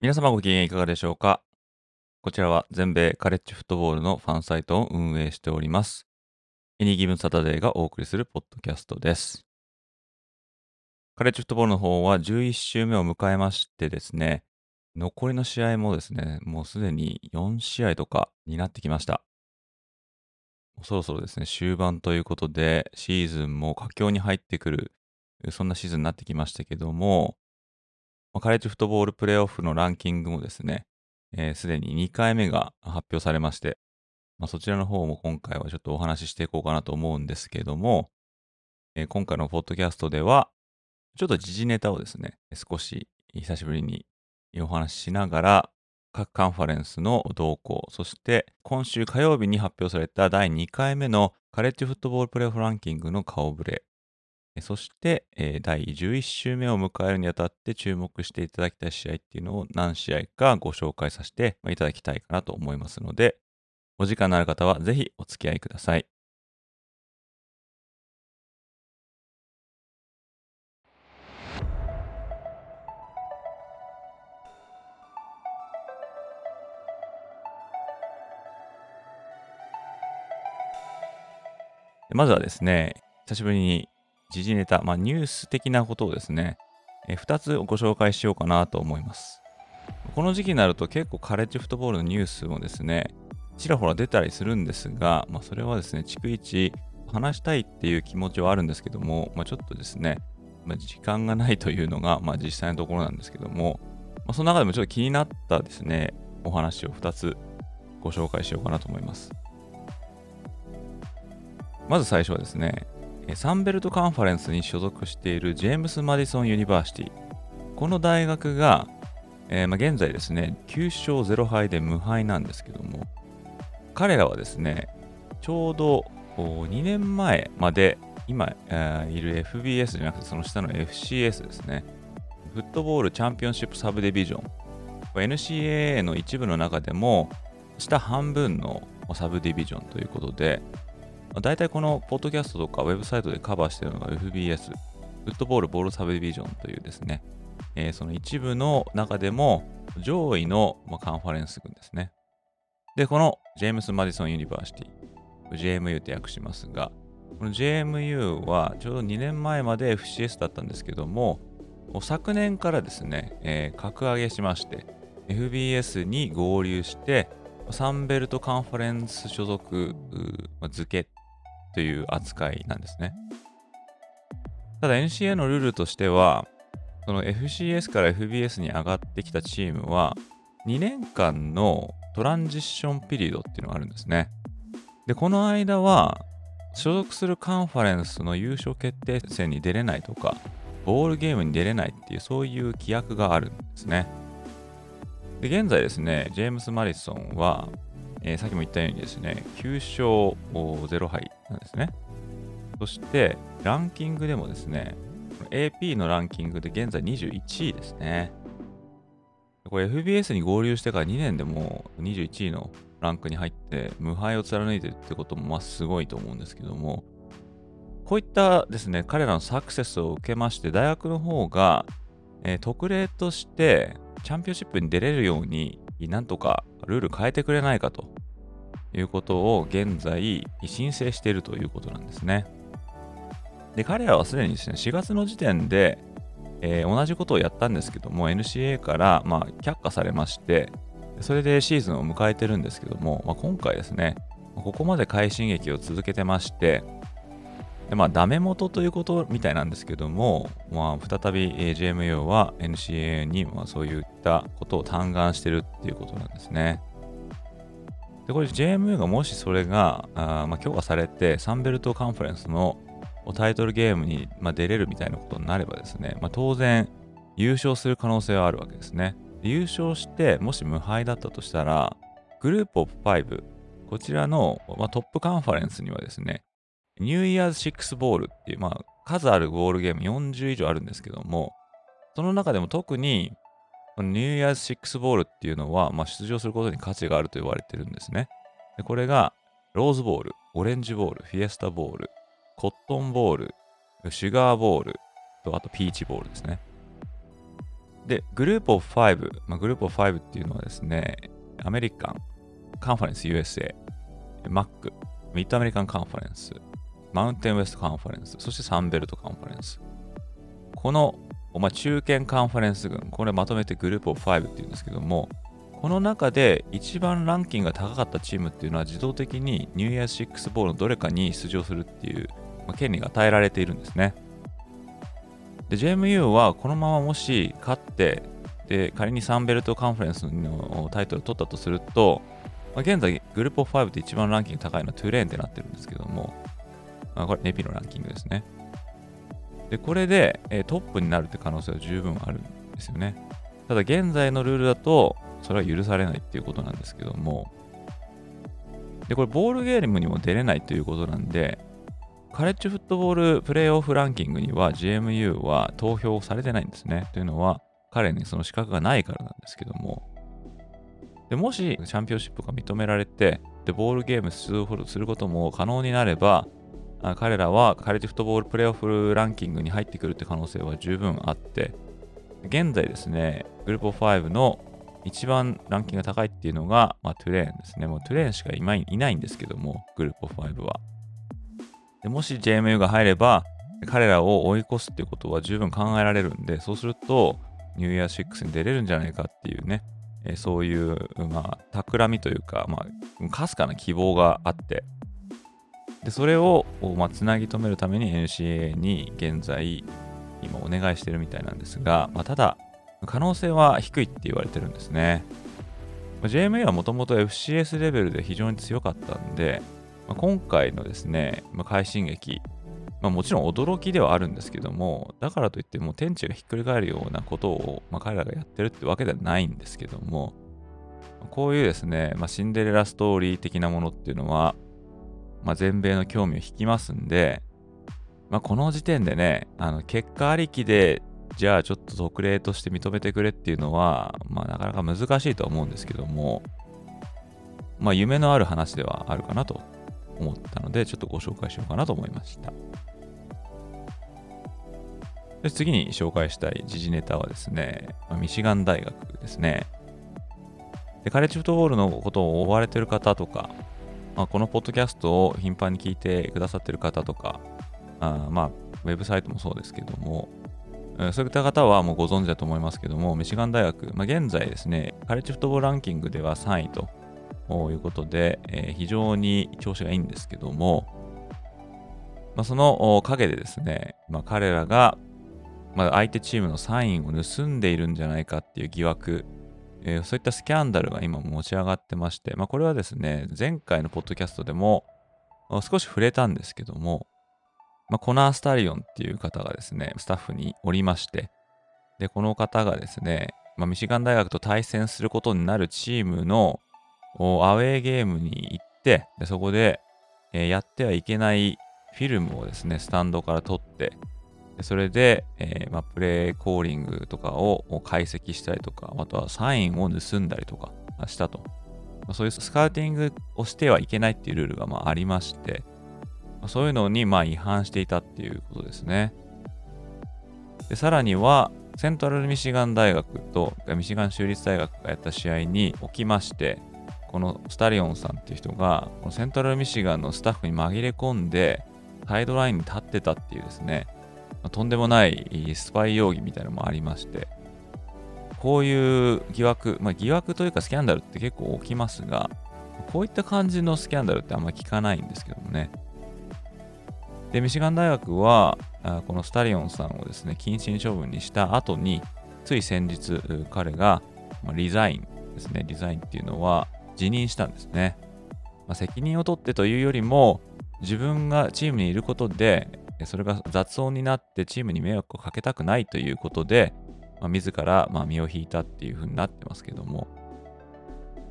皆様ご機嫌いかがでしょうか？こちらは全米カレッジフットボールのファンサイトを運営しております。エニギブンサタデーがお送りするポッドキャストです。カレッジフットボールの方は11週目を迎えましてですね、残りの試合もですね、もうすでに4試合とかになってきました。そろそろですね、終盤ということで、シーズンも佳境に入ってくる、そんなシーズンになってきましたけども、カレッジフットボールプレーオフのランキングもですね、す、えー、で、に2回目が発表されまして、まあ、そちらの方も今回はちょっとお話ししていこうかなと思うんですけども、えー、今回のポッドキャストでは、ちょっと時事ネタをですね、少し久しぶりにお話ししながら、各カンファレンスの動向、そして今週火曜日に発表された第2回目のカレッジフットボールプレーオフランキングの顔ぶれ、そして、えー、第11週目を迎えるにあたって注目していただきたい試合っていうのを何試合かご紹介させていただきたいかなと思いますので、お時間のある方はぜひお付き合いください。まずはですね、久しぶりに時事ネタ、まあ、ニュース的なことをですね、え2つご紹介しようかなと思います。この時期になると結構カレッジフットボールのニュースもですね、ちらほら出たりするんですが、まあ、それはですね、逐一話したいっていう気持ちはあるんですけども、まあ、ちょっとですね、まあ、時間がないというのが、まあ、実際のところなんですけども、まあ、その中でもちょっと気になったですね、お話を2つご紹介しようかなと思います。まず最初はですね、サンベルトカンファレンスに所属しているジェームス・マディソン・ユニバーシティ。この大学が、えー、まあ、現在ですね、9勝0敗で無敗なんですけども、彼らはですね、ちょうど2年前まで今、えー、いる FBS じゃなくてその下の FCS ですね。フットボールチャンピオンシップサブディビジョン。NCAA の一部の中でも下半分のサブディビジョンということで、大体このポッドキャストとかウェブサイトでカバーしているのが FBS、フットボールボウルサブディビジョンというですね、えー、その一部の中でも上位の、まあ、カンファレンス群ですね。で、このジェームス・マディソン・ユニバーシティ、JMU って略しますが、この JMU はちょうど2年前まで FCS だったんですけども、昨年からですね、えー、格上げしまして、FBS に合流して、サンベルトカンファレンス所属付けという扱いなんですね。ただ NCA のルールとしては、その FCS から FBS に上がってきたチームは、2年間のトランジッションピリオドっていうのがあるんですね。で、この間は、所属するカンファレンスの優勝決定戦に出れないとか、ボールゲームに出れないっていう、そういう規約があるんですね。で、現在ですね、ジェームス・マリソンは、えー、さっきも言ったようにですね、9勝0敗なんですね。そして、ランキングでもですね、AP のランキングで現在21位ですね。これ FBS に合流してから2年でもう21位のランクに入って無敗を貫いてるってこともまあすごいと思うんですけども、こういったですね、彼らのサクセスを受けまして、大学の方が、えー、特例としてチャンピオンシップに出れるようになんとかルール変えてくれないかということを現在申請しているということなんですね。で、彼らはすでにですね、4月の時点で、えー、同じことをやったんですけども、NCA から、まあ、却下されまして、それでシーズンを迎えてるんですけども、まあ、今回ですね、ここまで快進撃を続けてまして、でまあ、ダメ元ということみたいなんですけども、まあ、再び JMU は NCAA に、まあ、そういったことを嘆願してるっていうことなんですね。で、これ JMU がもしそれが、あまあ、強化されて、サンベルトカンファレンスのタイトルゲームに、まあ、出れるみたいなことになればですね、まあ、当然優勝する可能性はあるわけですね。優勝して、もし無敗だったとしたら、グループオブ5、こちらの、まあ、トップカンファレンスにはですね、ニューイヤーズ6ボールっていう、まあ、数あるボールゲーム40以上あるんですけども、その中でも特に、ニューイヤーズ6ボールっていうのは、まあ、出場することに価値があると言われてるんですね。でこれが、ローズボール、オレンジボール、フィエスタボール、コットンボール、シュガーボールと、あとピーチボールですね。で、グループオブ5、まあ、グループオブ5っていうのはですね、アメリカン、カンファレンス USA、マック、ミッドアメリカンカンファレンス、マウンテンウェストカンファレンス、そしてサンベルトカンファレンス。この、まあ、中堅カンファレンス群、これまとめてグループオブ5っていうんですけども、この中で一番ランキングが高かったチームっていうのは自動的にニューイヤー6ボウルのどれかに出場するっていう、まあ、権利が与えられているんですね。で、JMU はこのままもし勝って、で、仮にサンベルトカンファレンスのタイトルを取ったとすると、まあ、現在グループ5で一番ランキング高いのはトゥレーンってなってるんですけども、あ、これネピのランキングですね。で、これで、え、トップになるって可能性は十分あるんですよね。ただ現在のルールだと、それは許されないっていうことなんですけども、で、これボールゲームにも出れないということなんで、カレッジフットボールプレイオフランキングには GMU は投票されてないんですね。というのは、彼にその資格がないからなんですけども、でもしチャンピオンシップが認められて、で、ボールゲーム出場することも可能になれば、彼らはカレッジフットボールプレイオフランキングに入ってくるって可能性は十分あって、現在ですね、グループ5の一番ランキングが高いっていうのが、まあ、トゥレーンですね。もうトゥレーンしかいないんですけども、グループ5は。でもし JMU が入れば、彼らを追い越すっていうことは十分考えられるんで、そうすると、ニューイヤー6に出れるんじゃないかっていうね、えそういう、まあ、企みというか、まあ、かすかな希望があって、でそれを、まあ、つなぎ止めるために NCA に現在、今お願いしてるみたいなんですが、まあ、ただ、可能性は低いって言われてるんですね。JMA はもともと FCS レベルで非常に強かったんで、まあ、今回のですね、まあ、快進撃、まあ、もちろん驚きではあるんですけども、だからといってもう天地がひっくり返るようなことを、まあ、彼らがやってるってわけではないんですけども、こういうですね、まあ、シンデレラストーリー的なものっていうのは、まあ、全米の興味を引きますんで、まあ、この時点でね、あの結果ありきでじゃあちょっと特例として認めてくれっていうのは、まあなかなか難しいと思うんですけども、まあ夢のある話ではあるかなと思ったので、ちょっとご紹介しようかなと思いました。で次に紹介したい時事ネタはですね、まあ、ミシガン大学ですね。でカレッジフットボールのことを追われてる方とか、まあ、このポッドキャストを頻繁に聞いてくださってる方とか、あまあ、ウェブサイトもそうですけども、そういった方はもうご存知だと思いますけども、ミシガン大学、まあ、現在ですね、カレッジフットボールランキングでは3位ということで、えー、非常に調子がいいんですけども、まあ、その陰でですね、まあ、彼らが、まあ、相手チームのサインを盗んでいるんじゃないかっていう疑惑、えー、そういったスキャンダルが今持ち上がってまして、まあ、これはですね、前回のポッドキャストでも少し触れたんですけども、まあ、コナー・スタリオンっていう方がですね、スタッフにおりまして、で、この方がですね、まあ、ミシガン大学と対戦することになるチームのアウェーゲームに行って、でそこで、えー、やってはいけないフィルムをですね、スタンドから撮って、それで、えー、まあ、プレイコーリングとかを解析したりとか、あとはサインを盗んだりとかしたと。まあ、そういうスカウティングをしてはいけないっていうルールがまあありまして、まあそういうのにまあ違反していたっていうことですね。でさらには、セントラルミシガン大学とミシガン州立大学がやった試合におきまして、このスタリオンさんっていう人が、このセントラルミシガンのスタッフに紛れ込んで、サイドラインに立ってたっていうですね、ま、とんでもないスパイ容疑みたいなのもありまして、こういう疑惑、まあ、疑惑というかスキャンダルって結構起きますが、こういった感じのスキャンダルってあんまり聞かないんですけどもね。で、ミシガン大学は、このスタリオンさんをですね、謹慎処分にした後に、つい先日、彼が、リザインですね、リザインっていうのは辞任したんですね。まあ、責任を取ってというよりも、自分がチームにいることで、それが雑音になってチームに迷惑をかけたくないということで、まあ、自らま身を引いたっていうふうになってますけども、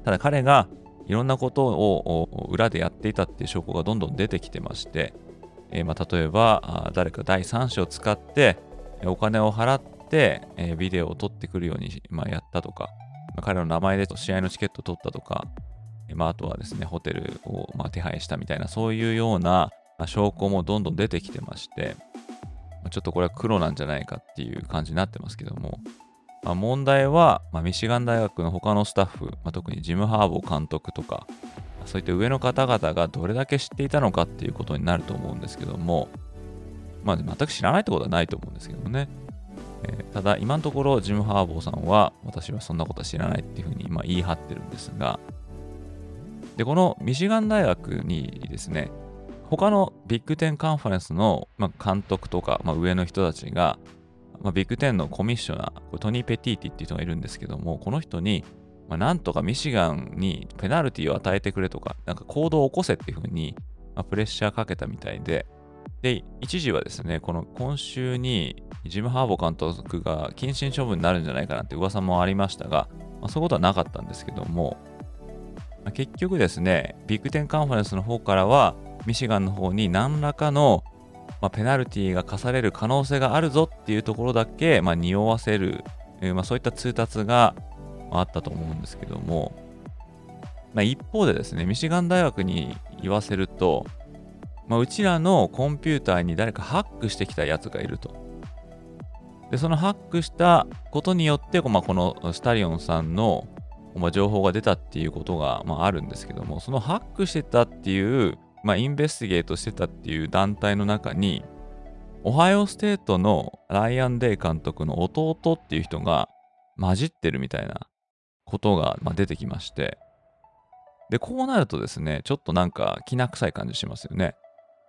ただ彼がいろんなことを裏でやっていたっていう証拠がどんどん出てきてまして、えー、まあ例えば誰か第三者を使ってお金を払って、え、ビデオを撮ってくるように、まあ、やったとか、まあ、彼の名前で試合のチケットを取ったとか、まあ、あとはですね、ホテルをま手配したみたいな、そういうような証拠もどんどん出てきてまして、ちょっとこれは黒なんじゃないかっていう感じになってますけども、まあ、問題は、まあ、ミシガン大学の他のスタッフ、まあ、特にジム・ハーボー監督とか、そういった上の方々がどれだけ知っていたのかっていうことになると思うんですけども、まあ、全く知らないってことはないと思うんですけどもね。えー、ただ、今のところ、ジム・ハーボーさんは、私はそんなことは知らないっていうふうに、ま言い張ってるんですが、で、このミシガン大学にですね、他のビッグ10カンファレンスの、まあ監督とか、まあ、上の人たちが、まあ、ビッグ10のコミッショナー、トニー・ペティーティっていう人がいるんですけども、この人に、まあ、なんとかミシガンにペナルティを与えてくれとか、なんか行動を起こせっていうふうに、まあ、プレッシャーかけたみたいで、で、一時はですね、この今週にジム・ハーボ監督が謹慎処分になるんじゃないかなって噂もありましたが、まあ、そういうことはなかったんですけども、まあ、結局ですね、ビッグ10カンファレンスの方からは、ミシガンの方に何らかの、まあ、ペナルティが課される可能性があるぞっていうところだけ、まあ、匂わせる、えー、まあ、そういった通達があったと思うんですけども、まあ、一方でですね、ミシガン大学に言わせると、まあ、うちらのコンピューターに誰かハックしてきたやつがいると。で、そのハックしたことによって、まあ、このスタリオンさんの、ま、情報が出たっていうことが、まあ、あるんですけども、そのハックしてたっていう、まあ、インベスティゲートしてたっていう団体の中に、オハイオステートのライアン・デイ監督の弟っていう人が混じってるみたいなことが、まあ、出てきまして、で、こうなるとですね、ちょっとなんかきな臭い感じしますよね。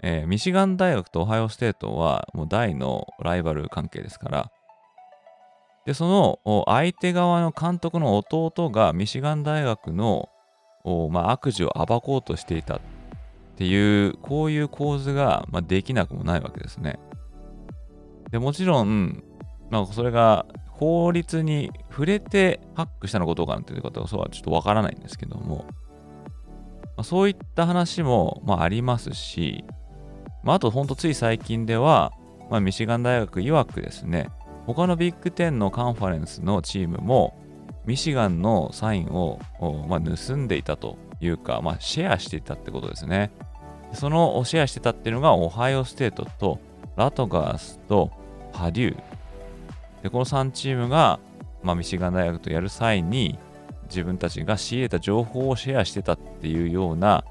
えー、ミシガン大学とオハイオステートはもう大のライバル関係ですから、で、その相手側の監督の弟がミシガン大学の、まあ、悪事を暴こうとしていた。っていう、こういう構図が、まあ、できなくもないわけですね。でもちろん、まあ、それが法律に触れてハックしたのかどうかなんていうことはそうはちょっとわからないんですけども、まあ、そういった話も、まあ、ありますし、まあ、あとほんとつい最近では、まあ、ミシガン大学曰くですね、他のビッグ10のカンファレンスのチームも、ミシガンのサインを、まあ、盗んでいたというか、まあ、シェアしていたってことですね。そのシェアしてたっていうのが、オハイオステートと、ラトガースと、パデュー。で、この3チームが、まあ、ミシガン大学とやる際に、自分たちが仕入れた情報をシェアしてたっていうような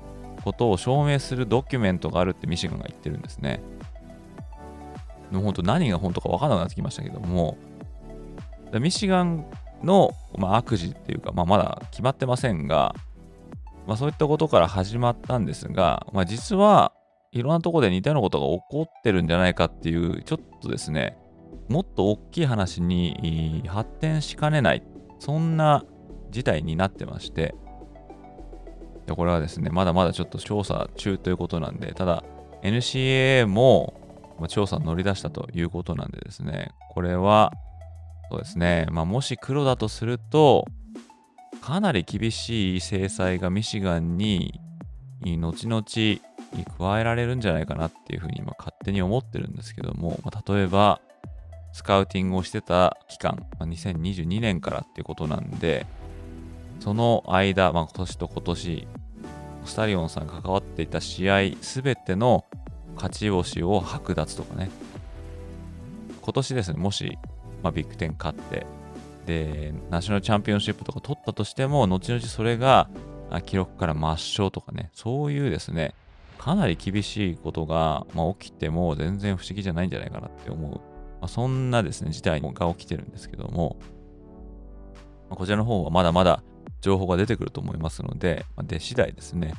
ことを証明するドキュメントがあるってミシガンが言ってるんですね。の本当何が本当か分からなくなってきましたけども、ミシガンの、まあ、悪事っていうか、まあ、まだ決まってませんが、まあ、そういったことから始まったんですが、まあ、実はいろんなとこで似たようなことが起こってるんじゃないかっていう、ちょっとですね、もっと大きい話に発展しかねない、そんな事態になってまして、でこれはですね、まだまだちょっと調査中ということなんで、ただ NCAA も調査に乗り出したということなんでですね、これは、そうですね、まあ、もし黒だとすると、かなり厳しい制裁がミシガンに後々加えられるんじゃないかなっていうふうに今勝手に思ってるんですけども、まあ、例えば、スカウティングをしてた期間、まあ、2022年からっていうことなんで、その間、まあ、今年と今年、スタリオンさんが関わっていた試合すべての勝ち星を剥奪とかね。今年ですね、もし、まあ、ビッグ10勝って、で、ナショナルチャンピオンシップとか取ったとしても、後々それが記録から抹消とかね、そういうですね、かなり厳しいことが、まあ、起きても全然不思議じゃないんじゃないかなって思う。まあ、そんなですね、事態が起きてるんですけども、まあ、こちらの方はまだまだ情報が出てくると思いますので、まあ、出次第ですね、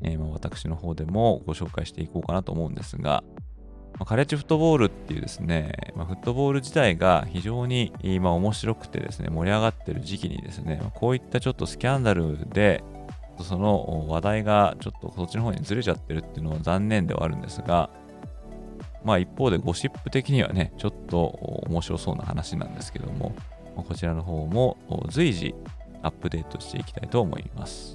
えー、ま私の方でもご紹介していこうかなと思うんですが、まカレッジフットボールっていうですね、ま、フットボール自体が非常に今面白くてですね、盛り上がってる時期にですね、まこういったちょっとスキャンダルで、その話題がちょっとそっちの方にずれちゃってるっていうのは残念ではあるんですが、まあ一方でゴシップ的にはね、ちょっと面白そうな話なんですけども、こちらの方も随時アップデートしていきたいと思います。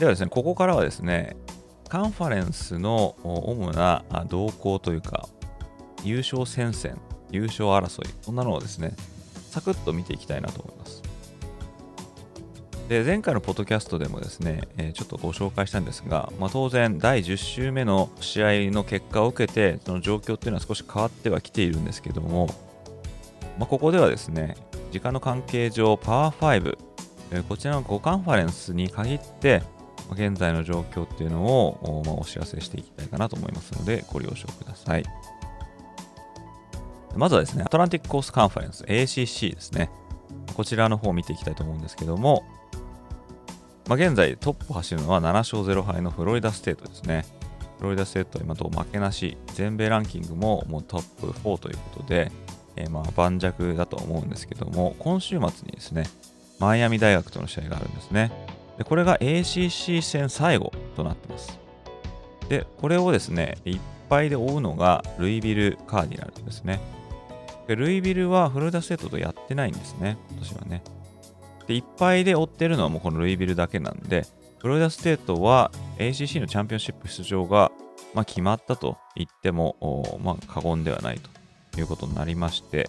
ではですね、ここからはですね、カンファレンスの主な動向というか、優勝戦線、優勝争い、そんなのをですね、サクッと見ていきたいなと思います。で、前回のポッドキャストでもですね、えちょっとご紹介したんですが、まあ、当然、第10週目の試合の結果を受けて、その状況っていうのは少し変わってはきているんですけども、まあ、ここではですね、時間の関係上、パワー5、こちらの5カンファレンスに限って、現在の状況っていうのを、ま、お知らせしていきたいかなと思いますので、ご了承ください。まずはですね、アトランティックコーストカンファレンス、ACC ですね。こちらの方を見ていきたいと思うんですけども、まあ、現在トップ走るのは7勝0敗のフロリダステートですね。フロリダステートは今んと負けなし、全米ランキングももうトップ4ということで、えー、まあ盤石だと思うんですけども、今週末にですね、マイアミ大学との試合があるんですね。でこれが ACC 戦最後となってます。で、これをですね、いっぱいで追うのがルイビル・カーディナルですね。でルイビルはフロリダステートとやってないんですね、今年はね。で、いっぱいで追ってるのはもうこのルイビルだけなんで、フロリダステートは ACC のチャンピオンシップ出場が、まあ、決まったと言っても、まあ、過言ではないということになりまして、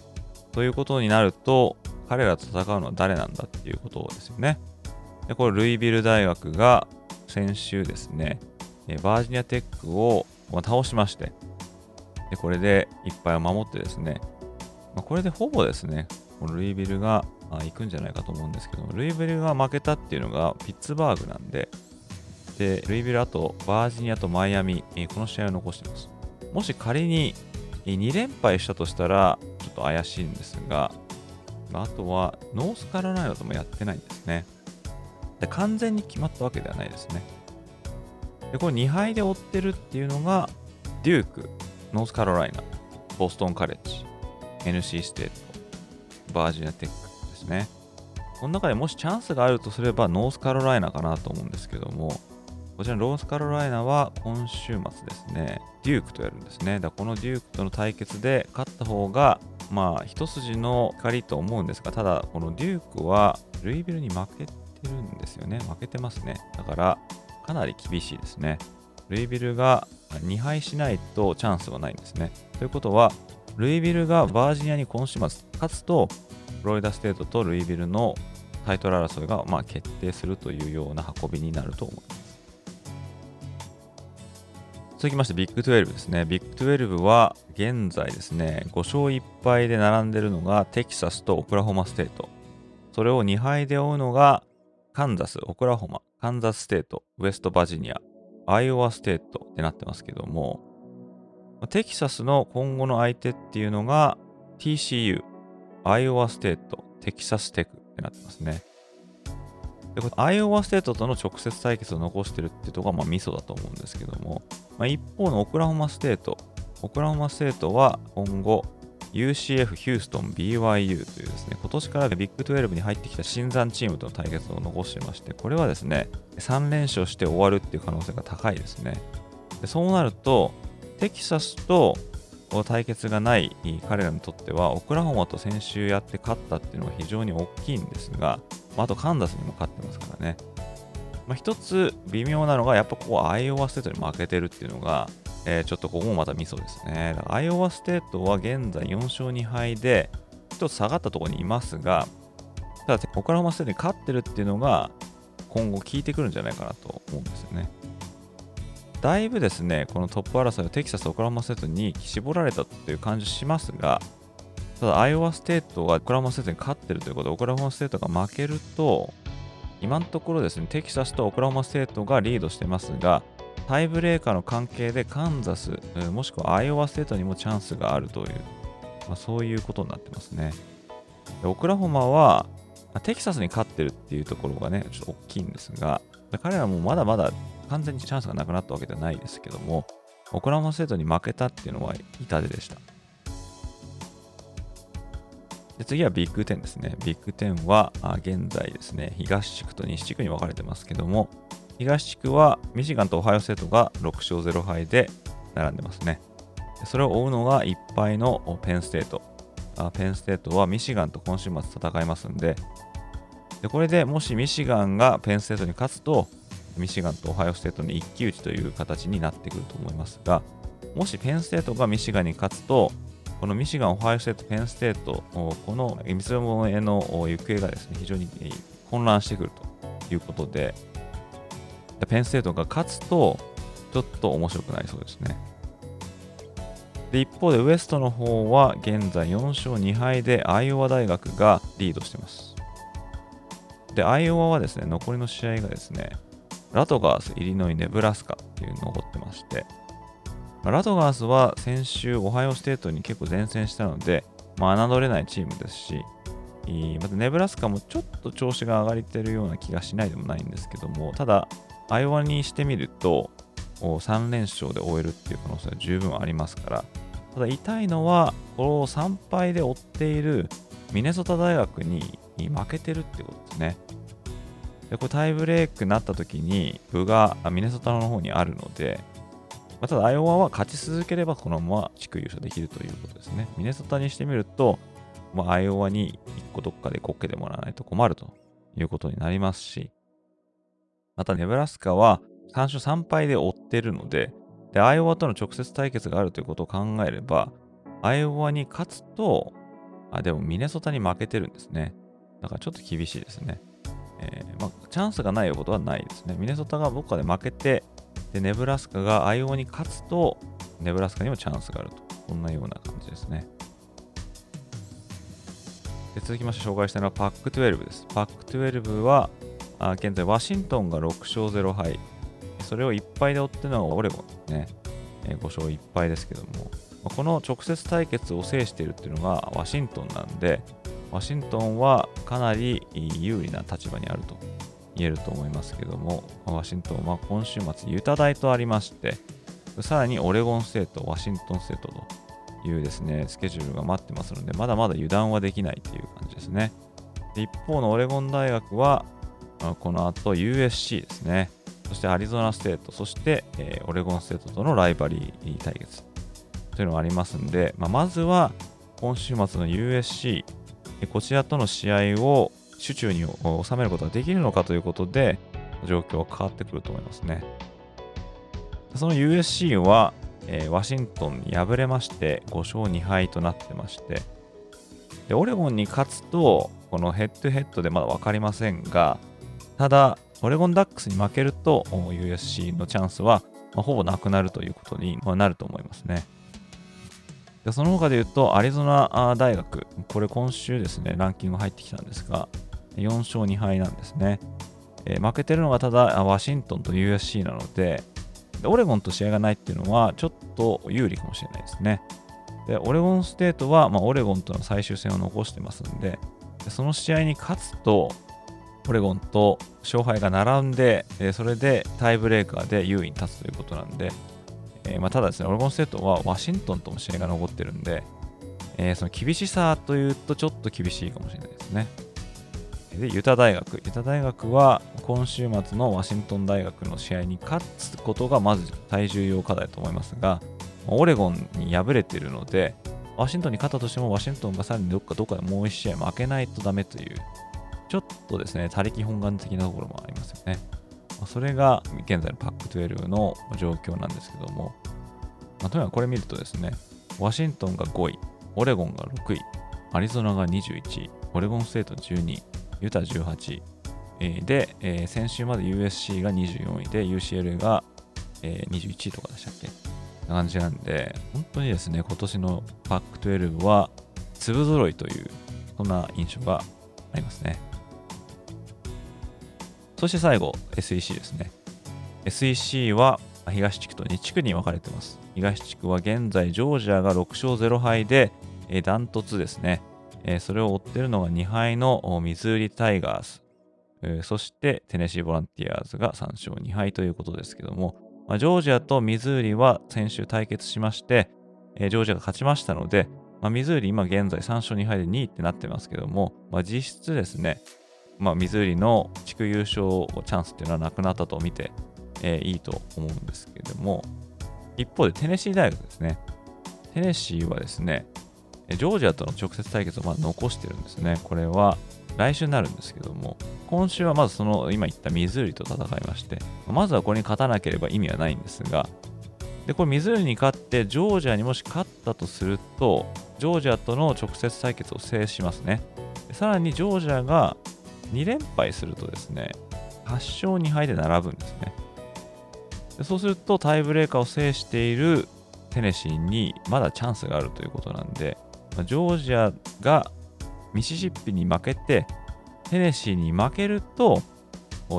ということになると、彼らと戦うのは誰なんだっていうことですよね。で、これ、ルイビル大学が先週ですね、バージニアテックを倒しまして、でこれでいっぱいを守ってですね、ま、これでほぼですね、このルイビルが行くんじゃないかと思うんですけどルイビルが負けたっていうのがピッツバーグなんで、で、ルイビルあとバージニアとマイアミ、この試合を残してます。もし仮に2連敗したとしたら、ちょっと怪しいんですが、あとはノースカロライナともやってないんですね。で完全に決まったわけではないですね。で、これ2敗で追ってるっていうのが、デューク、ノースカロライナ、ボストンカレッジ、NC ステート、バージニアテックですね。この中でもしチャンスがあるとすれば、ノースカロライナかなと思うんですけども、こちらのロースカロライナは今週末ですね、デュークとやるんですね。だこのデュークとの対決で勝った方が、まあ、一筋の光と思うんですが、ただ、このデュークはルイビルに負けてるんですよね。負けてますね。だから、かなり厳しいですね。ルイビルが2敗しないとチャンスはないんですね。ということは、ルイビルがバージニアに今週末勝つと、フロリダステートとルイビルのタイトル争いがま決定するというような運びになると思います。続きましてビッグ12ですね。ビッグ12は現在ですね、5勝1敗で並んでるのがテキサスとオクラホマステート。それを2敗で追うのがカンザス、オクラホマ、カンザスステート、ウェストバージニア、アイオワステートってなってますけども、テキサスの今後の相手っていうのが TCU、アイオワステート、テキサステクってなってますね。でこれアイオワステートとの直接対決を残してるっていうところがまあミソだと思うんですけども、まあ、一方のオクラホマステート、オクラホマステートは今後 UCF ヒューストン BYU というですね、今年からビッグ12に入ってきた新参チームとの対決を残してまして、これはですね、3連勝して終わるっていう可能性が高いですね。でそうなると、テキサスと対決がない彼らにとっては、オクラホマと先週やって勝ったっていうのは非常に大きいんですが、あとカンザスにも勝ってますからね。まあ、一つ微妙なのが、やっぱここアイオワステートに負けてるっていうのが、えー、ちょっとここもまたミソですね。アイオワステートは現在4勝2敗で、一つ下がったところにいますが、ただ、オクラホマステートに勝ってるっていうのが、今後効いてくるんじゃないかなと思うんですよね。だいぶですね、このトップ争いはテキサスとオクラホマステートに絞られたっていう感じしますが、ただ、アイオワステートがオクラホマステートに勝ってるということで、オクラホマステートが負けると、今のところですね、テキサスとオクラホマステートがリードしてますが、タイブレーカーの関係でカンザス、もしくはアイオワステートにもチャンスがあるという、まあ、そういうことになってますね。オクラホマは、テキサスに勝ってるっていうところがね、ちょっと大きいんですが、彼らもまだまだ完全にチャンスがなくなったわけではないですけども、オクラホマステートに負けたっていうのは痛手でした。で次はビッグ10ですね。ビッグ10は現在ですね、東地区と西地区に分かれてますけども、東地区はミシガンとオハイオステートが6勝0敗で並んでますね。それを追うのが1敗のペンステート。ペンステートはミシガンと今週末戦いますんで、でこれでもしミシガンがペンステートに勝つと、ミシガンとオハイオステートの一騎打ちという形になってくると思いますが、もしペンステートがミシガンに勝つと、このミシガン、オハイオステート、ペンステート、この三つ巴の行方がですね、非常に混乱してくるということで、ペンステートが勝つと、ちょっと面白くなりそうですね。で一方でウエストの方は現在4勝2敗でアイオワ大学がリードしています。で、アイオワはですね、残りの試合がですね、ラトガース、イリノイ、ネブラスカっていうのを残ってまして、ラトガースは先週、オハイオステートに結構前線したので、まあ、侮れないチームですし、またネブラスカもちょっと調子が上がりてるような気がしないでもないんですけども、ただ、アイオワにしてみると、3連勝で終えるっていう可能性は十分ありますから、ただ痛いのは、この3敗で追っているミネソタ大学に負けてるってことですね。でこれタイブレークになった時に部がミネソタの方にあるので、まあ、ただ、アイオワは勝ち続ければこのまま地区優勝できるということですね。ミネソタにしてみると、まあ、アイオワに1個どっかでこけてもらわないと困るということになりますし、また、ネブラスカは3勝3敗で追ってるので、で、アイオワとの直接対決があるということを考えれば、アイオワに勝つと、あ、でもミネソタに負けてるんですね。だからちょっと厳しいですね。えー、まあ、チャンスがないことはないですね。ミネソタがどっかで負けて、で、ネブラスカがアイオワに勝つと、ネブラスカにもチャンスがあると。こんなような感じですね。で続きまして紹介したいのはパック12です。パック12は、あ現在ワシントンが6勝0敗。それを1敗で追ってるのがオレゴンですね。えー、5勝1敗ですけども、この直接対決を制しているっていうのがワシントンなんで、ワシントンはかなり有利な立場にあると言えると思いますけども、ワシントンは今週末、ユタ大とありまして、さらにオレゴンステート、ワシントンステートというですね、スケジュールが待ってますので、まだまだ油断はできないという感じですね。一方のオレゴン大学は、この後 USC ですね、そしてアリゾナステート、そして、えー、オレゴンステートとのライバリー対決というのがありますんで、まあ、まずは今週末の USC、こちらとの試合を手中に収めることができるのかということで、状況は変わってくると思いますね。その USC は、えー、ワシントンに敗れまして、5勝2敗となってまして、でオレゴンに勝つと、このヘッドヘッドでまだ分かりませんが、ただ、オレゴンダックスに負けると、USC のチャンスは、ま、ほぼなくなるということになると思いますね。でその他で言うと、アリゾナ大学、これ今週ですね、ランキング入ってきたんですが、4勝2敗なんですね。えー、負けてるのがただワシントンと USC なのでで、オレゴンと試合がないっていうのはちょっと有利かもしれないですね。で、オレゴンステートは、まあ、オレゴンとの最終戦を残してますんで、でその試合に勝つと、オレゴンと勝敗が並んで、えそれでタイブレーカーで優位に立つということなんで、え、ま、ただですね、オレゴンステートはワシントンとも試合が残ってるんで、えー、その厳しさというとちょっと厳しいかもしれないですね。で、ユタ大学。ユタ大学は今週末のワシントン大学の試合に勝つことがまず最重要課題と思いますが、オレゴンに敗れているので、ワシントンに勝ったとしても、ワシントンがさらにどっかどっかでもう1試合負けないとダメという、ちょっとですね、他力本願的なところもありますよね。まそれが現在のパック12の状況なんですけども、まあ、とにかくこれ見るとですね、ワシントンが5位、オレゴンが6位、アリゾナが21位、オレゴンステート12位、ユタ18位、えー、で、えー、先週まで USC が24位で UCL が、えー、21位とかでしたっけ？な感じなんで、本当にですね、今年のパック12は粒揃いという、そんな印象がありますね。そして最後、SEC ですね。SEC は東地区と2地区に分かれています。東地区は現在、ジョージアが6勝0敗で、えー、ダントツですね。それを追っているのが2敗のミズーリタイガース、そしてテネシーボランティアーズが3勝2敗ということですけども、まあ、ジョージアとミズーリは先週対決しまして、ジョージアが勝ちましたので、まあ、ミズーリ今現在3勝2敗で2位ってなってますけども、まあ、実質ですね、まあ、ミズーリの地区優勝チャンスっていうのはなくなったと見て、えー、いいと思うんですけれども、一方でテネシー大学ですね。テネシーはですね、ジョージアとの直接対決をまだ残してるんですね。これは来週になるんですけども、今週はまずその今言ったミズーリと戦いまして、まずはこれに勝たなければ意味はないんですが、で、これミズーリに勝って、ジョージアにもし勝ったとすると、ジョージアとの直接対決を制しますね。さらにジョージアが2連敗するとですね、8勝2敗で並ぶんですね。でそうするとタイブレーカーを制しているテネシーにまだチャンスがあるということなんで、ま、ジョージアがミシシッピに負けて、テネシーに負けると、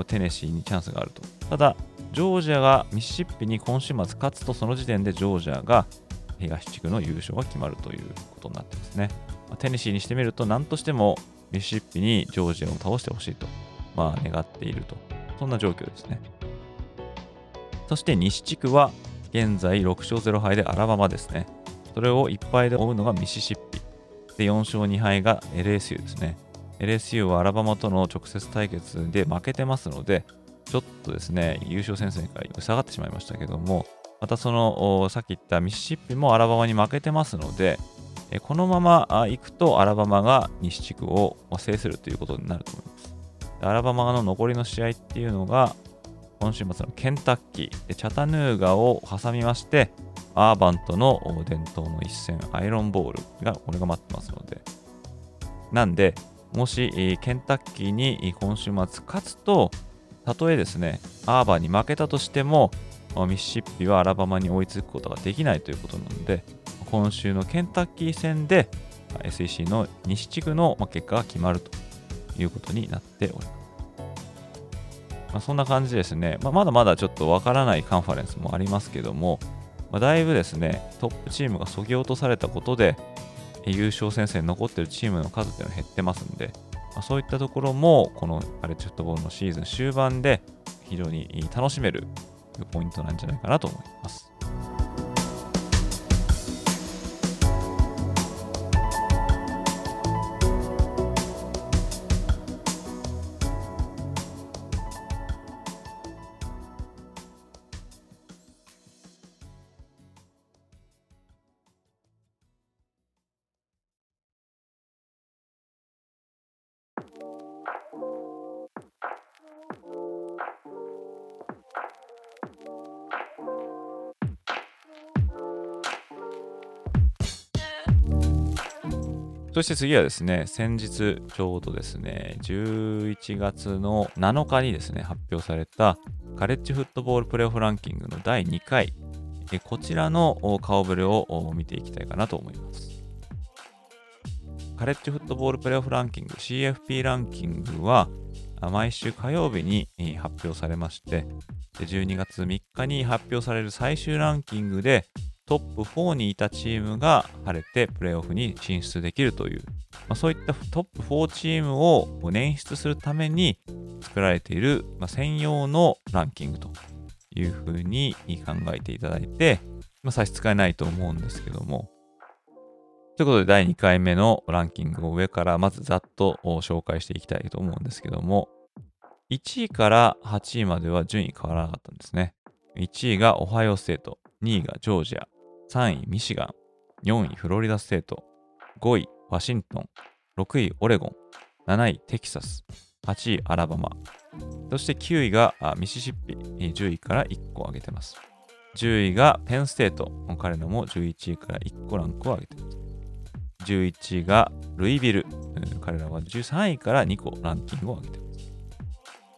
テネシーにチャンスがあると。ただ、ジョージアがミシシッピに今週末勝つと、その時点でジョージアが東地区の優勝が決まるということになってますね。テネシーにしてみると、何としてもミシシッピにジョージアを倒してほしいと、まあ、願っていると。そんな状況ですね。そして西地区は現在6勝0敗でアラバマですね。それを1敗で追うのがミシシッピ。で、4勝2敗が LSU ですね。LSU はアラバマとの直接対決で負けてますので、ちょっとですね、優勝戦線から下がってしまいましたけども、またその、さっき言ったミシシッピもアラバマに負けてますので、このまま行くとアラバマが西地区を制するということになると思います。アラバマの残りの試合っていうのが、今週末のケンタッキーでチャタヌーガを挟みまして、アーバンとの伝統の一戦、アイロンボールが、これが待ってますので。なんで、もし、ケンタッキーに今週末勝つと、たとえですね、アーバンに負けたとしても、ミシシッピはアラバマに追いつくことができないということなので、今週のケンタッキー戦で SEC の西地区の結果が決まるということになっております。まあ、そんな感じですね、まあ、まだまだちょっとわからないカンファレンスもありますけども、まあ、だいぶですね、トップチームがそぎ落とされたことで、優勝戦線に残ってるチームの数っていうのは減ってますんで、まあ、そういったところも、このカレッジフットボールのシーズン終盤で非常に楽しめるポイントなんじゃないかなと思います。して次はですね、先日ちょうどですね、11月の7日にですね、発表されたカレッジフットボールプレーオフランキングの第2回、こちらの顔ぶれを見ていきたいかなと思います。カレッジフットボールプレーオフランキング CFP ランキングは毎週火曜日に発表されまして12月3日に発表される最終ランキングでトップ4にいたチームが晴れてプレーオフに進出できるという、まあ、そういったトップ4チームを捻出するために作られている、まあ、専用のランキングというふうに考えていただいて、まあ、差し支えないと思うんですけども。ということで第2回目のランキングを上からまずざっと紹介していきたいと思うんですけども、1位から8位までは順位変わらなかったんですね。1位がオハイオステート、2位がジョージア、3位ミシガン、4位フロリダステート、5位ワシントン、6位オレゴン、7位テキサス、8位アラバマ、そして9位がミシシッピ、10位から1個上げてます。10位がペンステート、彼らも11位から1個ランクを上げてます。11位がルイビル、彼らは13位から2個ランキングを上げてます。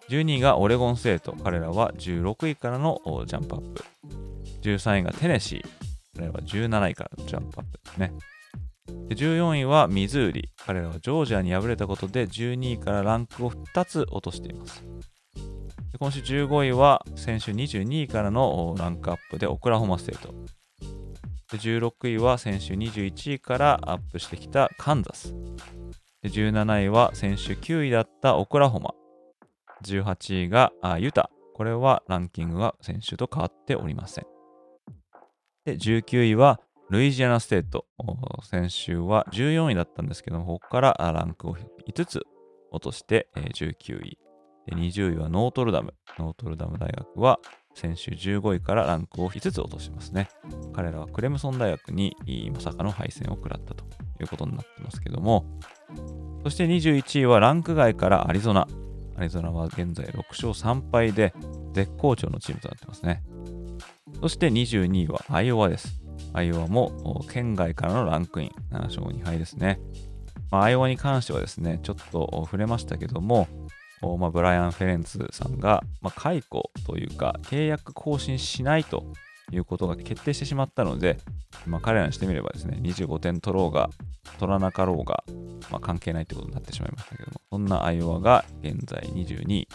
12位がオレゴンステート、彼らは16位からのジャンプアップ。13位がテネシー、彼らは17位からジャンプアップですね。で14位はミズーリ。彼らはジョージアに敗れたことで12位からランクを2つ落としています。で今週15位は先週22位からのランクアップでオクラホマステート。で16位は先週21位からアップしてきたカンザス。で17位は先週9位だったオクラホマ。18位がユタ。これはランキングが先週と変わっておりません。で、19位はルイジアナステート。先週は14位だったんですけども、ここからランクを5つ落として19位。で20位はノートルダム。ノートルダム大学は先週15位からランクを5つ落としますね。彼らはクレムソン大学にまさかの敗戦を食らったということになってますけども、そして21位はランク外からアリゾナ。アリゾナは現在6勝3敗で絶好調のチームとなってますね。そして22位はアイオワです。アイオワも県外からのランクイン、7勝2敗ですね。まあ、アイオワに関してはですね、ちょっと触れましたけども、まあ、ブライアン・フェレンツさんが、まあ、解雇というか、契約更新しないということが決定してしまったので、まあ、彼らにしてみればですね、25点取ろうが、取らなかろうが、まあ、関係ないってことになってしまいましたけども、そんなアイオワが現在22位。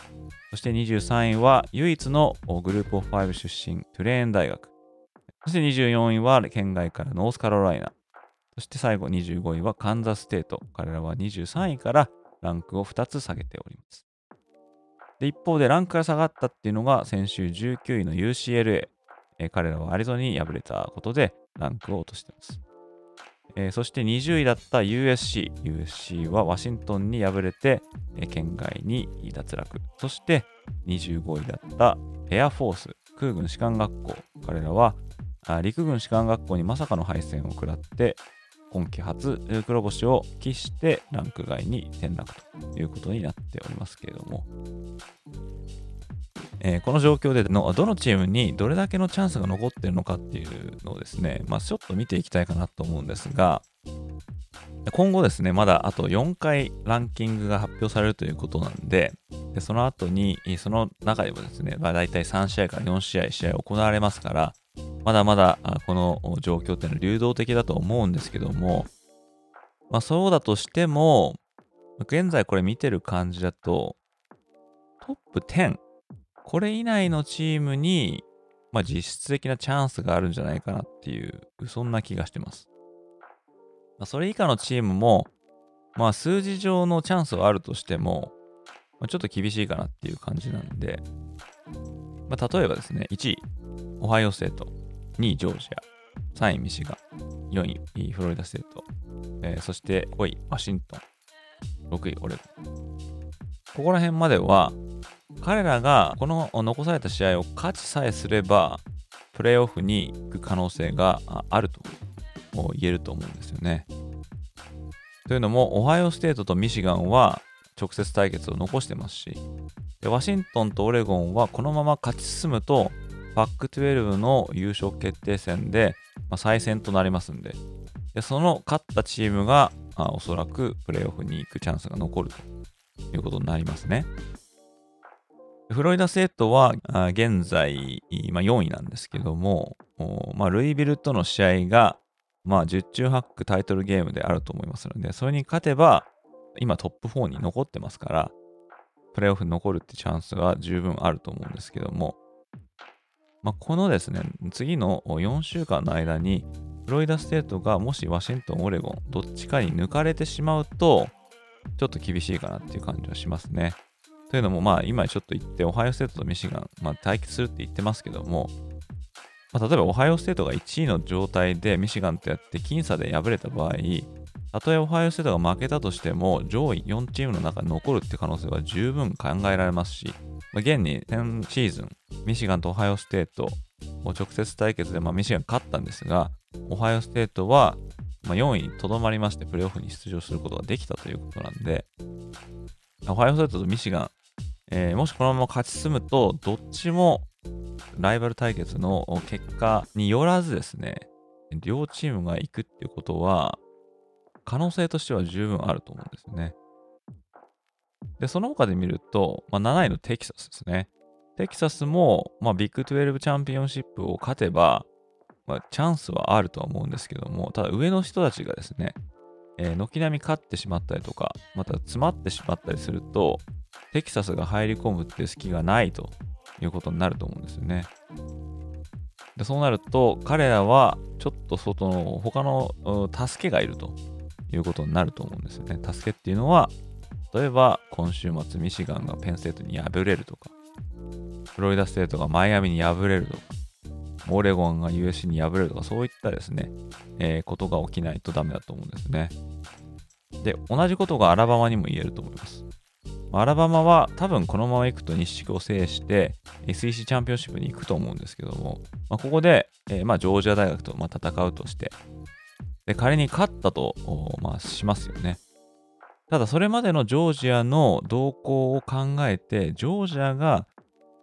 そして23位は唯一のグループオフ5出身、トゥレーン大学。そして24位は県外からノースカロライナ。そして最後25位はカンザステート。彼らは23位からランクを2つ下げております。で一方でランクが下がったっていうのが先週19位の UCLA。えー、彼らはアリゾナに敗れたことでランクを落としています。えー、そして20位だった USC。USC はワシントンに敗れて、えー、県外に脱落。そして25位だったエアフォース。空軍士官学校。彼らは陸軍士官学校にまさかの敗戦を食らって、今季初黒星を喫してランク外に転落ということになっておりますけれども、えー、この状況でのどのチームにどれだけのチャンスが残っているのかっていうのをですね、まあ、ちょっと見ていきたいかなと思うんですが、今後ですね、まだあと4回ランキングが発表されるということなんで、でその後に、その中でもですね、まあ、大体3試合から4試合試合行われますから、まだまだこの状況っていうのは流動的だと思うんですけども、まあそうだとしても、現在これ見てる感じだと、トップ10、これ以内のチームに、まあ、実質的なチャンスがあるんじゃないかなっていう、そんな気がしてます。まあ、それ以下のチームも、まあ数字上のチャンスはあるとしても、まあ、ちょっと厳しいかなっていう感じなんで、まあ、例えばですね、1位、オハイオステート、2位、ジョージア、3位、ミシガン、4位、フロリダステート、えー、そして5位、ワシントン、6位、オレゴン。ここら辺までは、彼らがこの残された試合を勝ちさえすれば、プレーオフに行く可能性があると言えると思うんですよね。というのも、オハイオステートとミシガンは直接対決を残してますし、でワシントンとオレゴンはこのまま勝ち進むと、パック12の優勝決定戦で、まあ、再戦となりますんで、でその勝ったチームがあおそらくプレーオフに行くチャンスが残るということになりますね。フロリダセットは現在、まあ、4位なんですけども、まあ、ルイビルとの試合が、まあ、十中八九タイトルゲームであると思いますので、それに勝てば、今トップ4に残ってますから、プレーオフに残るってチャンスが十分あると思うんですけども、まあ、このですね、次の4週間の間に、フロリダステートがもしワシントン、オレゴン、どっちかに抜かれてしまうと、ちょっと厳しいかなっていう感じはしますね。というのも、まあ、今ちょっと言って、オハイオステートとミシガン、まあ、対決するって言ってますけども、まあ、例えば、オハイオステートが1位の状態でミシガンとやって僅差で敗れた場合、たとえオハイオステートが負けたとしても、上位4チームの中に残るって可能性は十分考えられますし、現に昨シーズン、ミシガンとオハイオステートを直接対決で、まあ、ミシガン勝ったんですが、オハイオステートは、ま、4位にとどまりまして、プレーオフに出場することができたということなんで、オハイオステートとミシガン、えー、もしこのまま勝ち進むと、どっちもライバル対決の結果によらずですね、両チームが行くっていうことは、可能性としては十分あると思うんですよね。で、その他で見ると、まあ、7位のテキサスですね。テキサスも、まあ、ビッグ12チャンピオンシップを勝てば、まあ、チャンスはあるとは思うんですけども、ただ上の人たちがですね、えー、軒並み勝ってしまったりとか、また詰まってしまったりすると、テキサスが入り込むっていう隙がないということになると思うんですよね。でそうなると、彼らはちょっと外の他の助けがいるということになると思うんですよね。助けっていうのは、例えば今週末ミシガンがペンステートに敗れるとか、フロリダステートがマイアミに敗れるとか、オレゴンが USC に敗れるとか、そういったですね、えー、ことが起きないとダメだと思うんですね。で、同じことがアラバマにも言えると思います。アラバマは多分このまま行くと西地区を制して SEC チャンピオンシップに行くと思うんですけども、まあ、ここで、えー、まあジョージア大学とま戦うとして、で仮に勝ったと、まあ、しますよね。ただそれまでのジョージアの動向を考えて、ジョージアが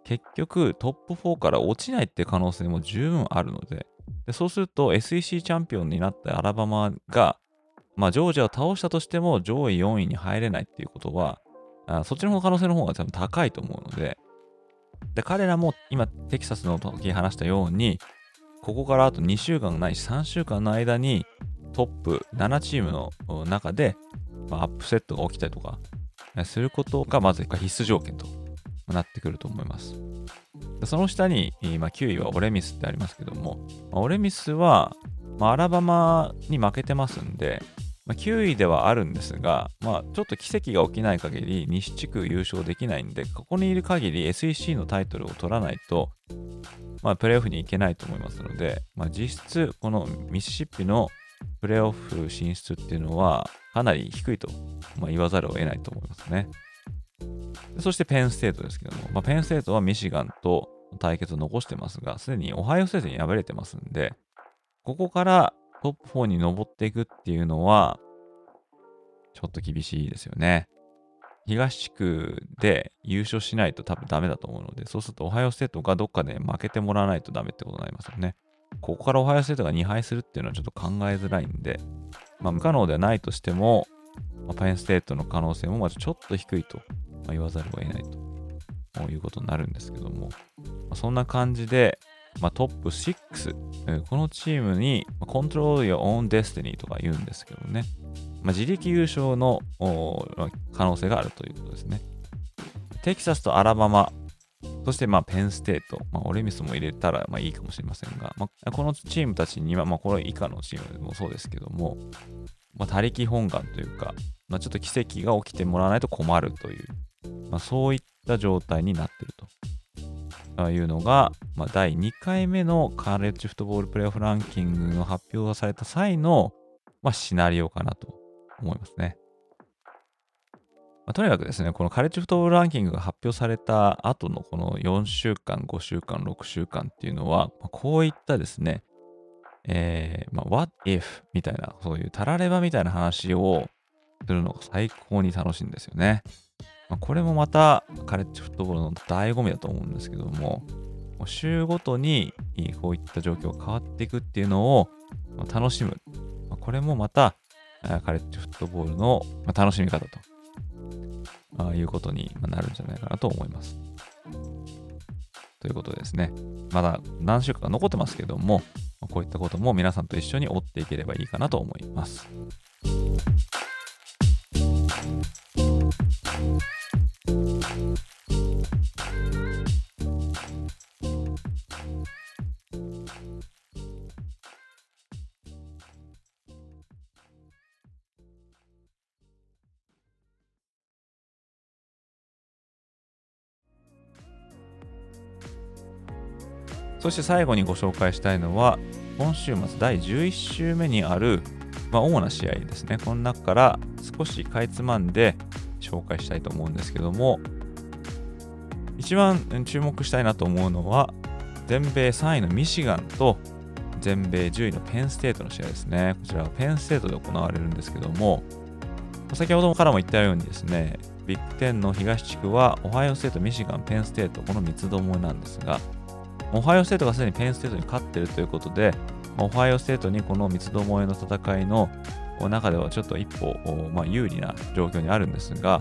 結局トップ4から落ちないって可能性も十分あるので、でそうすると SEC チャンピオンになったアラバマが、まあ、ジョージアを倒したとしても上位4位に入れないっていうことは、あそっちの方可能性の方が多分高いと思うので、で彼らも今テキサスの時話したように、ここからあと2週間ないし3週間の間にトップ7チームの中で、まあ、アップセットが起きたりとかすることがまず必須条件となってくると思います。その下に、まあ、9位はオレミスってありますけども、まあ、オレミスは、まあ、アラバマに負けてますんで、まあ、9位ではあるんですが、まあ、ちょっと奇跡が起きない限り西地区優勝できないんで、ここにいる限り SEC のタイトルを取らないと、まあ、プレーオフに行けないと思いますので、まあ、実質、このミシシッピのプレーオフ進出っていうのはかなり低いと、まあ、言わざるを得ないと思いますね。そしてペンステートですけども、まあ、ペンステートはミシガンと対決を残してますが、すでにオハイオステートに敗れてますんで、ここからトップ4に登っていくっていうのは、ちょっと厳しいですよね。東地区で優勝しないと多分ダメだと思うので、そうするとオハイオステートがどっかで負けてもらわないとダメってことになりますよね。ここからオハイオステートが2敗するっていうのはちょっと考えづらいんで、まあ、不可能ではないとしても、まあ、ペンステートの可能性もまずちょっと低いと、まあ、言わざるを得ないということになるんですけども、まあ、そんな感じで、ま、トップ6、このチームに、ま、 control your own destiny とか言うんですけどね、ま、自力優勝の可能性があるということですね。テキサスとアラバマ、そしてまあペンステート、まあ、オレミスも入れたらまあいいかもしれませんが、まあ、このチームたちには、まあ、これ以下のチームもそうですけども、まあ、他力本願というか、まあ、ちょっと奇跡が起きてもらわないと困るという、まあ、そういった状態になっていると。いうのが、まあ、第2回目のカーレッジフットボールプレーオフランキングの発表がされた際の、まあ、シナリオかなと思いますね。まあ、とにかくですね、このカレッジフットボールランキングが発表された後のこの4週間、5週間、6週間っていうのは、まあ、こういったですね、えー、まあ、what if みたいな、そういうたらればみたいな話をするのが最高に楽しいんですよね。まあ、これもまたカレッジフットボールの醍醐味だと思うんですけども、週ごとにこういった状況が変わっていくっていうのを楽しむ。これもまたカレッジフットボールの楽しみ方とああいうことになるんじゃないかなと思います。ということでですね、まだ何週間か残ってますけども、こういったことも皆さんと一緒に追っていければいいかなと思います。そして最後にご紹介したいのは、今週末第11週目にある、まあ、主な試合ですね。この中から少しかいつまんで紹介したいと思うんですけども、一番注目したいなと思うのは、全米3位のミシガンと全米10位のペンステートの試合ですね。こちらはペンステートで行われるんですけども、先ほどからも言ったようにですね、ビッグ10の東地区はオハイオステート、ミシガン、ペンステート、この三つどもえなんですが、オハイオステートがすでにペンステートに勝ってるということで、オハイオステートにこの三つどもえの戦いの中ではちょっと一歩、まあ、有利な状況にあるんですが、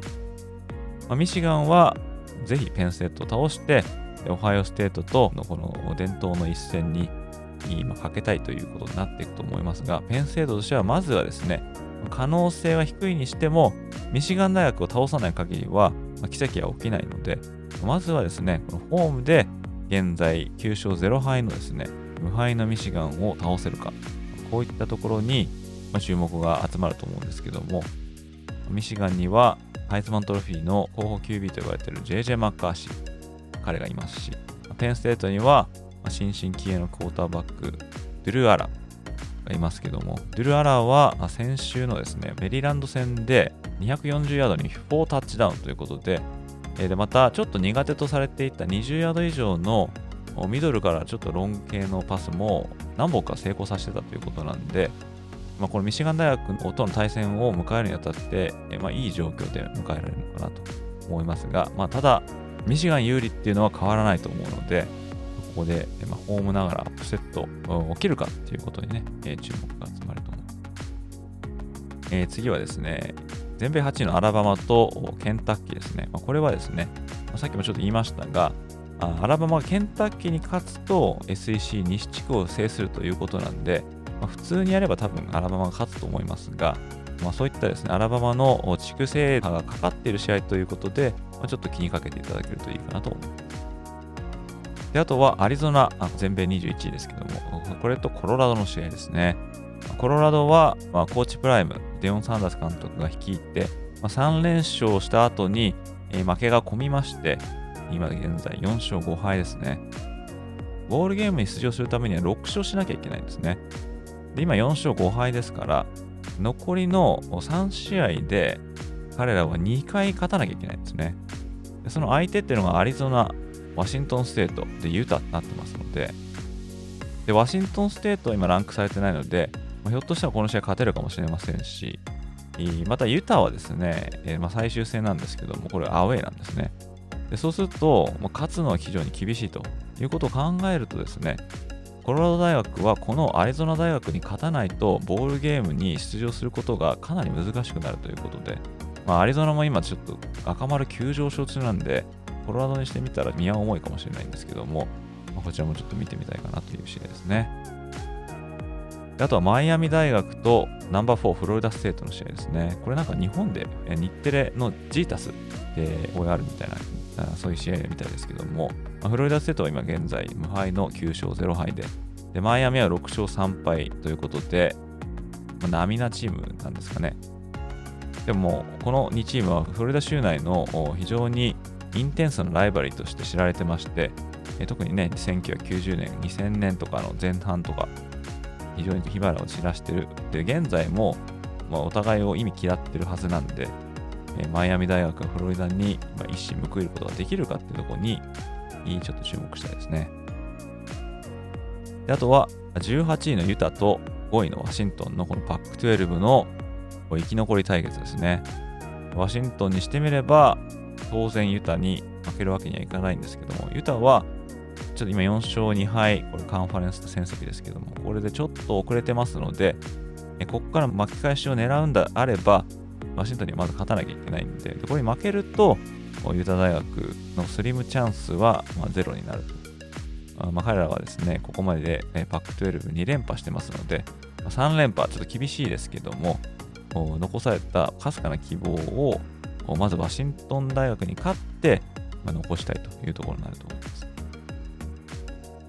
まあ、ミシガンはぜひペンステートを倒して、オハイオステートとのこの伝統の一戦に今かけたいということになっていくと思いますが、ペンステートとしてはまずはですね、可能性は低いにしても、ミシガン大学を倒さない限りは、まあ、奇跡は起きないので、まずはですね、このホームで現在9勝0敗のですね、無敗のミシガンを倒せるか、こういったところに注目が集まると思うんですけども、ミシガンにはハイズマントロフィーの候補 QB と呼ばれている JJ マッカーシー、彼がいますし、ペンステートには新進気鋭のクォーターバック、ドゥル・アラがいますけども、ドゥル・アラは先週のですね、メリーランド戦で240ヤードに4タッチダウンということで、でまたちょっと苦手とされていた20ヤード以上のミドルからちょっとロン系のパスも何本か成功させてたということなんで、まあ、このミシガン大学との対戦を迎えるにあたって、まあ、いい状況で迎えられるのかなと思いますが、まあ、ただ、ミシガン有利っていうのは変わらないと思うので、ここで、ま、ホームながらアップセット起きるかっていうことにね、え、注目が集まると思う。えー、次はですね、全米8位のアラバマとケンタッキーですね。まあ、これはですね、まあ、さっきもちょっと言いましたが、あアラバマがケンタッキーに勝つと SEC 西地区を制するということなんで、まあ、普通にやれば多分アラバマが勝つと思いますが、まあ、そういったですね、アラバマの地区制覇がかかっている試合ということで、まあ、ちょっと気にかけていただけるといいかなと思います。であとはアリゾナ、全米21位ですけども、これとコロラドの試合ですね。コロラドは、まあ、コーチプライム、デオン・サンダース監督が率いて、まあ、3連勝した後に、えー、負けが込みまして、今現在4勝5敗ですね。ボールゲームに出場するためには6勝しなきゃいけないんですね。で今4勝5敗ですから、残りの3試合で彼らは2回勝たなきゃいけないんですね。でその相手っていうのがアリゾナ、ワシントンステートでユタになってますので、でワシントンステートは今ランクされてないので、まあ、ひょっとしたらこの試合勝てるかもしれませんし、またユタはですね、えー、まあ最終戦なんですけども、これアウェイなんですね。でそうすると、まあ、勝つのは非常に厳しいということを考えるとですね、コロラド大学はこのアリゾナ大学に勝たないとボールゲームに出場することがかなり難しくなるということで、まあ、アリゾナも今ちょっと赤丸急上昇中なんで、コロラドにしてみたら宮重いかもしれないんですけども、まあ、こちらもちょっと見てみたいかなという試合ですね。あとはマイアミ大学とナンバー4フロリダステートの試合ですね。これなんか日本で日テレのジータスで OR みたいな、そういう試合みたいですけども、フロリダステートは今現在無敗の9勝0敗で、でマイアミは6勝3敗ということで、まあ、並なチームなんですかね。でも、この2チームはフロリダ州内の非常にインテンスなライバリーとして知られてまして、特にね、1990年、2000年とかの前半とか、非常に火花を散らしてる。で、現在も、まあ、お互いを意味嫌ってるはずなんで、えー、マイアミ大学がフロリダに、まあ、一矢報いることができるかっていうところに、ちょっと注目したいですね。であとは、18位のユタと5位のワシントンのこのパック12の生き残り対決ですね。ワシントンにしてみれば、当然ユタに負けるわけにはいかないんですけども、ユタはちょっと今4勝2敗、これカンファレンスの戦績ですけども、これでちょっと遅れてますので、ここから巻き返しを狙うんだあれば、ワシントンにはまず勝たなきゃいけないんで、でこれに負けると、ユタ大学のスリムチャンスはまゼロになると。まあ、彼らはですね、ここまででパック12連覇してますので、3連覇ちょっと厳しいですけども、残されたかすかな希望を、まずワシントン大学に勝って、残したいというところになると思います。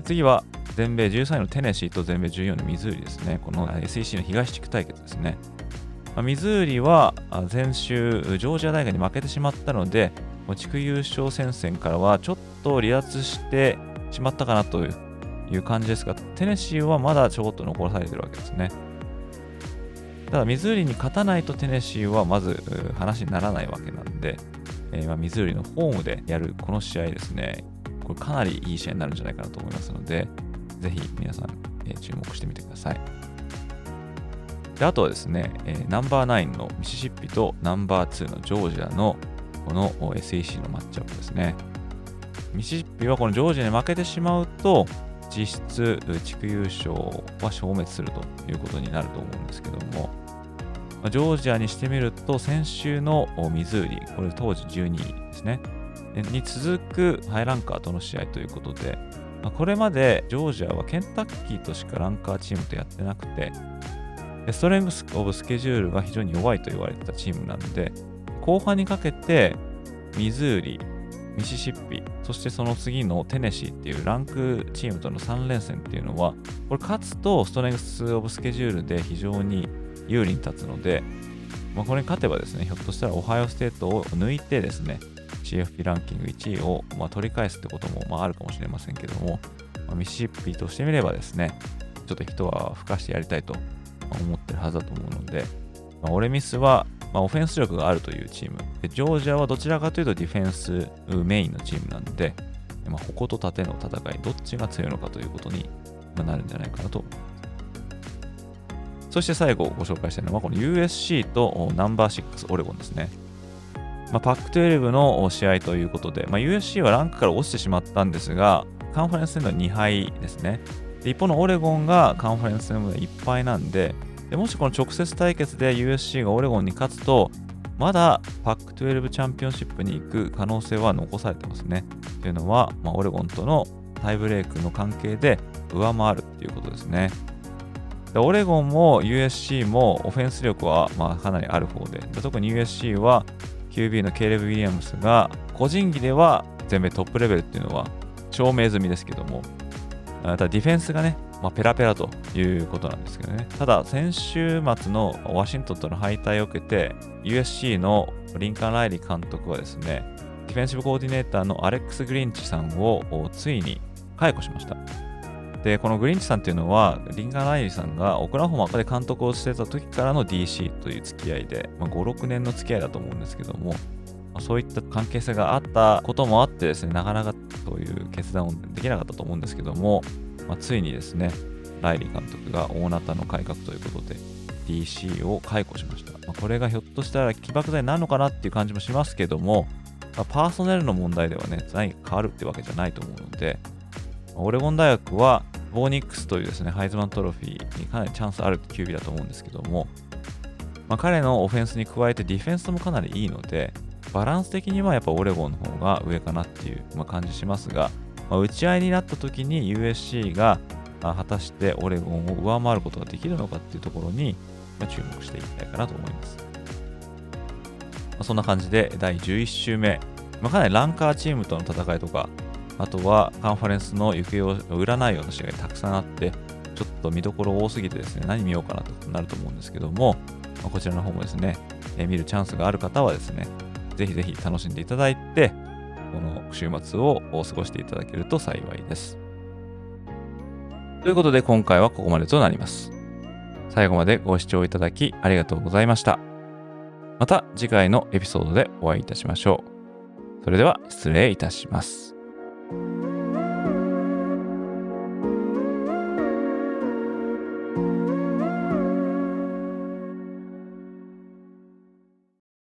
次は全米13位のテネシーと全米14位のミズーリですね。この SEC の東地区対決ですね。ま、ミズーリは前週、ジョージア大学に負けてしまったので、地区優勝戦線からはちょっと離脱してしまったかなという感じですが、テネシーはまだちょこっと残されてるわけですね。ただ、ミズーリに勝たないとテネシーはまず話にならないわけなんで、えー、まミズーリのホームでやるこの試合ですね、これかなりいい試合になるんじゃないかなと思いますので、ぜひ皆さん、え、注目してみてください。であとはですね、え、ナンバーナインのミシシッピとナンバー2のジョージアのこの SEC のマッチアップですね。ミシシッピはこのジョージアに負けてしまうと、実質地区優勝は消滅するということになると思うんですけども、ジョージアにしてみると、先週のミズーリ、これ当時12位ですね。に続くハイランカーとの試合ということで、まあ、これまでジョージアはケンタッキーとしかランカーチームとやってなくて、ストレングスオブスケジュールが非常に弱いと言われてたチームなんで、後半にかけてミズーリ、ミシシッピ、そしてその次のテネシーっていうランクチームとの3連戦っていうのは、これ勝つとストレングス・オブ・スケジュールで非常に有利に立つので、まあ、これに勝てばですね、ひょっとしたらオハイオステートを抜いてですね、CFP ランキング1位を、まあ、取り返すってことも、まあ、あるかもしれませんけども、まあ、ミシシッピとしてみればですね、ちょっと人は吹かしてやりたいと思ってるはずだと思うので、まあ、オレミスは、まあ、オフェンス力があるというチームで、ジョージアはどちらかというとディフェンスメインのチームなので、まあ、矛と盾の戦い、どっちが強いのかということになるんじゃないかなと思います。そして最後ご紹介したいのは、この USC とナンバー6オレゴンですね。まあ、パック12の試合ということで、まあ、USC はランクから落ちてしまったんですが、カンファレンス戦では2敗ですね。一方のオレゴンがカンファレンス戦で1敗なんでで、もしこの直接対決で USC がオレゴンに勝つと、まだパック12チャンピオンシップに行く可能性は残されてますね。というのは、まあ、オレゴンとのタイブレークの関係で上回るっていうことですね。でオレゴンも USC もオフェンス力はまあかなりある方でで、特に USC は QB のケーレブ・ウィリアムスが個人技では全米トップレベルっていうのは証明済みですけども、ただディフェンスがね、まあ、ペラペラということなんですけどね。ただ、先週末のワシントンとの敗退を受けて、USC のリンカン・ライリー監督はですね、ディフェンシブコーディネーターのアレックス・グリンチさんをついに解雇しました。で、このグリンチさんっていうのは、リンカン・ライリーさんがオクラホマで監督をしてた時からの DC という付き合いで、まあ、5、6年の付き合いだと思うんですけどもま、そういった関係性があったこともあってですね、なかなかそういう決断をできなかったと思うんですけども、まあ、ついにですね、ライリー監督が大なたの改革ということで、DC を解雇しました。ま、これがひょっとしたら起爆剤なのかなっていう感じもしますけども、ま、パーソネルの問題ではね、何か変わるってわけじゃないと思うので、オレゴン大学は、ボーニックスというですね、ハイズマントロフィーにかなりチャンスある QB だと思うんですけども、まあ、彼のオフェンスに加えてディフェンスもかなりいいので、バランス的にはやっぱオレゴンの方が上かなっていう、ま感じしますが、まあ、打ち合いになった時に USC が果たしてオレゴンを上回ることができるのかっていうところに、注目していきたいかなと思います。まあ、そんな感じで第11週目、まあ、かなりランカーチームとの戦いとか、あとはカンファレンスの行方を占うような試合がたくさんあって、ちょっと見どころ多すぎてですね、何見ようかなとなると思うんですけども、ま、こちらの方もですね、え見るチャンスがある方はですね、ぜひぜひ楽しんでいただいて、この週末を過ごしていただけると幸いです。ということで今回はここまでとなります。最後までご視聴いただきありがとうございました。また次回のエピソードでお会いいたしましょう。それでは失礼いたします。